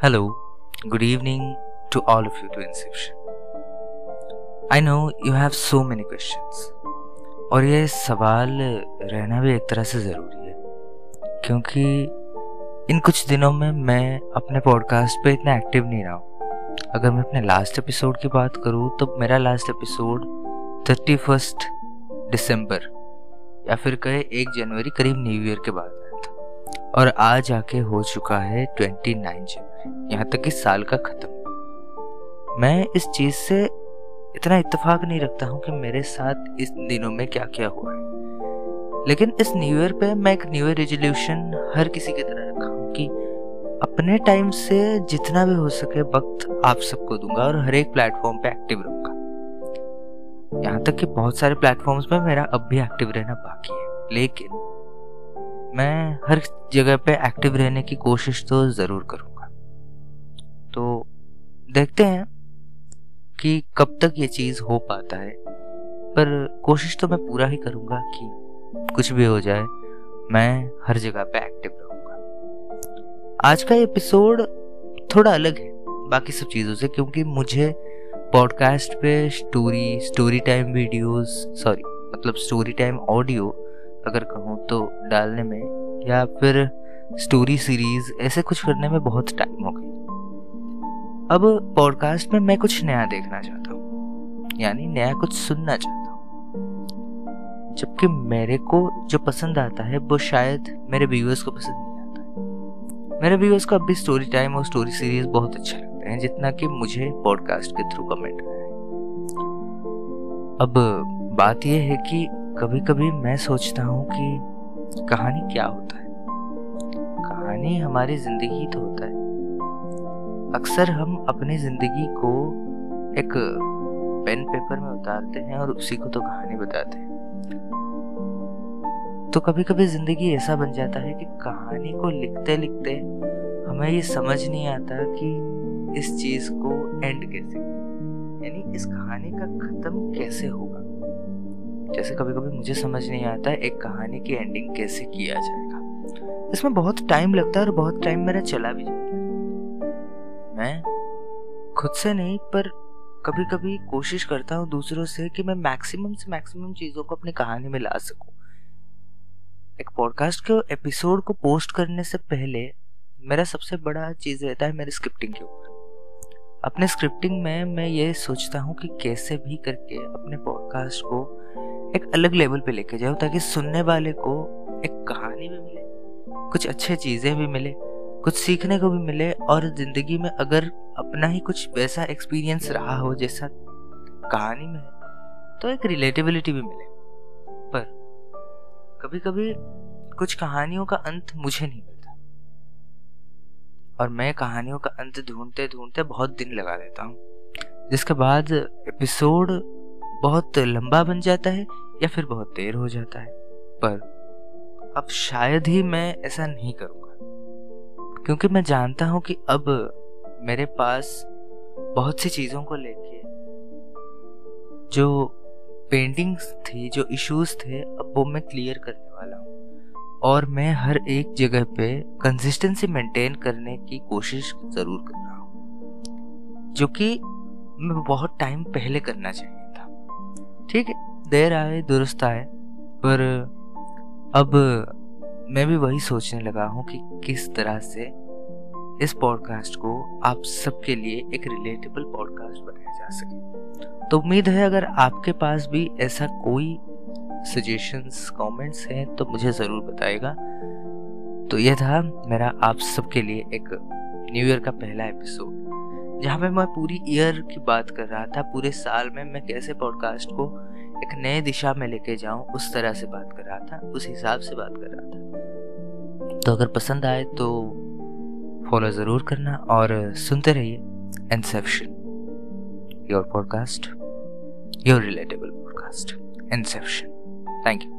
Hello, good evening to all of you to Inception. I know you have so many questions. और ये सवाल रहना भी एक तरह से ज़रूरी है क्योंकि इन कुछ दिनों में मैं अपने पॉडकास्ट पे इतना एक्टिव नहीं रहा हूँ अगर मैं अपने लास्ट एपिसोड की बात करूँ तो मेरा लास्ट एपिसोड थर्टी फ़र्स्ट दिसंबर या फिर कहे एक जनवरी करीब न्यू ईयर के बाद और आज आके हो चुका है ट्वेंटी नाइन जनवरी यहाँ तक कि साल का ख़त्म। मैं इस चीज़ से इतना इत्तेफाक नहीं रखता हूँ कि मेरे साथ इस दिनों में क्या क्या हुआ है। लेकिन इस न्यू ईयर पे मैं एक न्यू ईयर रेजोल्यूशन हर किसी की तरह रखा हूँ कि अपने टाइम से जितना भी हो सके वक्त आप सबको दूँगा और हर एक प्लेटफॉर्म पे एक्टिव रहूँगा। यहाँ तक कि बहुत सारे प्लेटफॉर्म्स में मेरा अब भी एक्टिव रहना बाकी है। लेकिन मैं हर जगह पे एक्टिव रहने की कोशिश तो ज़रूर करूँगा। तो देखते हैं कि कब तक ये चीज़ हो पाता है। पर कोशिश तो मैं पूरा ही करूँगा कि कुछ भी हो जाए, मैं हर जगह पे एक्टिव रहूँगा। आज का एपिसोड थोड़ा अलग है, बाकी सब चीज़ों से, क्योंकि मुझे पॉडकास्ट पे story story time videos sorry मतलब स्टोरी टाइम ऑडियो अगर कहूँ तो डालने में या फिर स्टोरी सीरीज़ ऐसे कुछ करने में बहुत टाइम हो गई अब पॉडकास्ट में मैं कुछ नया देखना चाहता हूँ। यानी नया कुछ सुनना चाहता हूँ। जबकि मेरे को जो पसंद आता है, वो शायद मेरे व्यूअर्स को पसंद नहीं आता है। मेरे व्यूअर्स को अब भी स्टोरी टाइम और स्टोरी सीरीज़ बहुत अच्छा लगता हैं, जितना कि मुझे पॉडकास्ट के थ्रू कमेंट आया है। अब बात यह है कि कभी कभी मैं सोचता हूँ कि कहानी क्या होता है? कहानी हमारी ज़िंदगी तो होता है। अक्सर हम अपनी ज़िंदगी को एक पेन पेपर में उतारते हैं और उसी को तो कहानी बताते हैं। तो कभी कभी ज़िंदगी ऐसा बन जाता है कि कहानी को लिखते लिखते हमें ये समझ नहीं आता कि इस चीज़ को एंड कैसे यानी इस कहानी का खत्म कैसे होगा? जैसे कभी कभी मुझे समझ नहीं आता एक कहानी की एंडिंग कैसे किया जाएगा। इसमें बहुत टाइम लगता है और बहुत टाइम मेरा चला भी जाता है। मैं खुद से नहीं, पर कभी कभी कोशिश करता हूँ दूसरों से कि मैं मैक्सिमम से मैक्सिमम चीज़ों को अपनी कहानी में ला सकूँ। एक पॉडकास्ट के एपिसोड को पोस्ट करने से पहले मेरा सबसे बड़ा चीज़ रहता है मेरे स्क्रिप्टिंग के ऊपर। अपने स्क्रिप्टिंग में मैं ये सोचता हूँ कि कैसे भी करके अपने पॉडकास्ट को एक अलग लेवल पे लेके जाऊँ ताकि सुनने वाले को एक कहानी भी मिले, कुछ अच्छे चीज़ें भी मिले, कुछ सीखने को भी मिले और ज़िंदगी में अगर अपना ही कुछ वैसा एक्सपीरियंस रहा हो जैसा कहानी में तो एक रिलेटेबिलिटी भी मिले। पर कभी कभी कुछ कहानियों का अंत मुझे नहीं मिलता। और मैं कहानियों का अंत ढूंढते ढूंढते बहुत दिन लगा देता हूँ, जिसके बाद एपिसोड बहुत लंबा बन जाता है या फिर बहुत देर हो जाता है। पर अब शायद ही मैं ऐसा नहीं करूँगा। क्योंकि मैं जानता हूँ कि अब मेरे पास बहुत सी चीज़ों को लेके जो पेंटिंग्स थी, जो इश्यूज़ थे, अब वो मैं क्लियर करने वाला हूँ। और मैं हर एक जगह पे कंसिस्टेंसी मेंटेन करने की कोशिश ज़रूर कर रहा हूँ। जो कि मैं बहुत टाइम पहले करना चाहिए था। ठीक है? देर आए, दुरुस्त आए, पर अब मैं भी वही सोचने लगा हूँ कि किस तरह से इस पॉडकास्ट को आप सबके लिए एक रिलेटेबल पॉडकास्ट बनाया जा सके। तो उम्मीद है अगर आपके पास भी ऐसा कोई सजेशंस कमेंट्स हैं तो मुझे ज़रूर बताएगा। तो यह था मेरा आप सबके लिए एक न्यू ईयर का पहला एपिसोड जहाँ पे मैं पूरी ईयर की बात कर रहा था, पूरे साल में मैं कैसे पॉडकास्ट को एक नए दिशा में लेके जाऊँ, उस तरह से बात कर रहा था, उस हिसाब से बात कर रहा था तो अगर पसंद आए तो फॉलो ज़रूर करना और सुनते रहिए Inception your podcast your relatable podcast Inception thank you.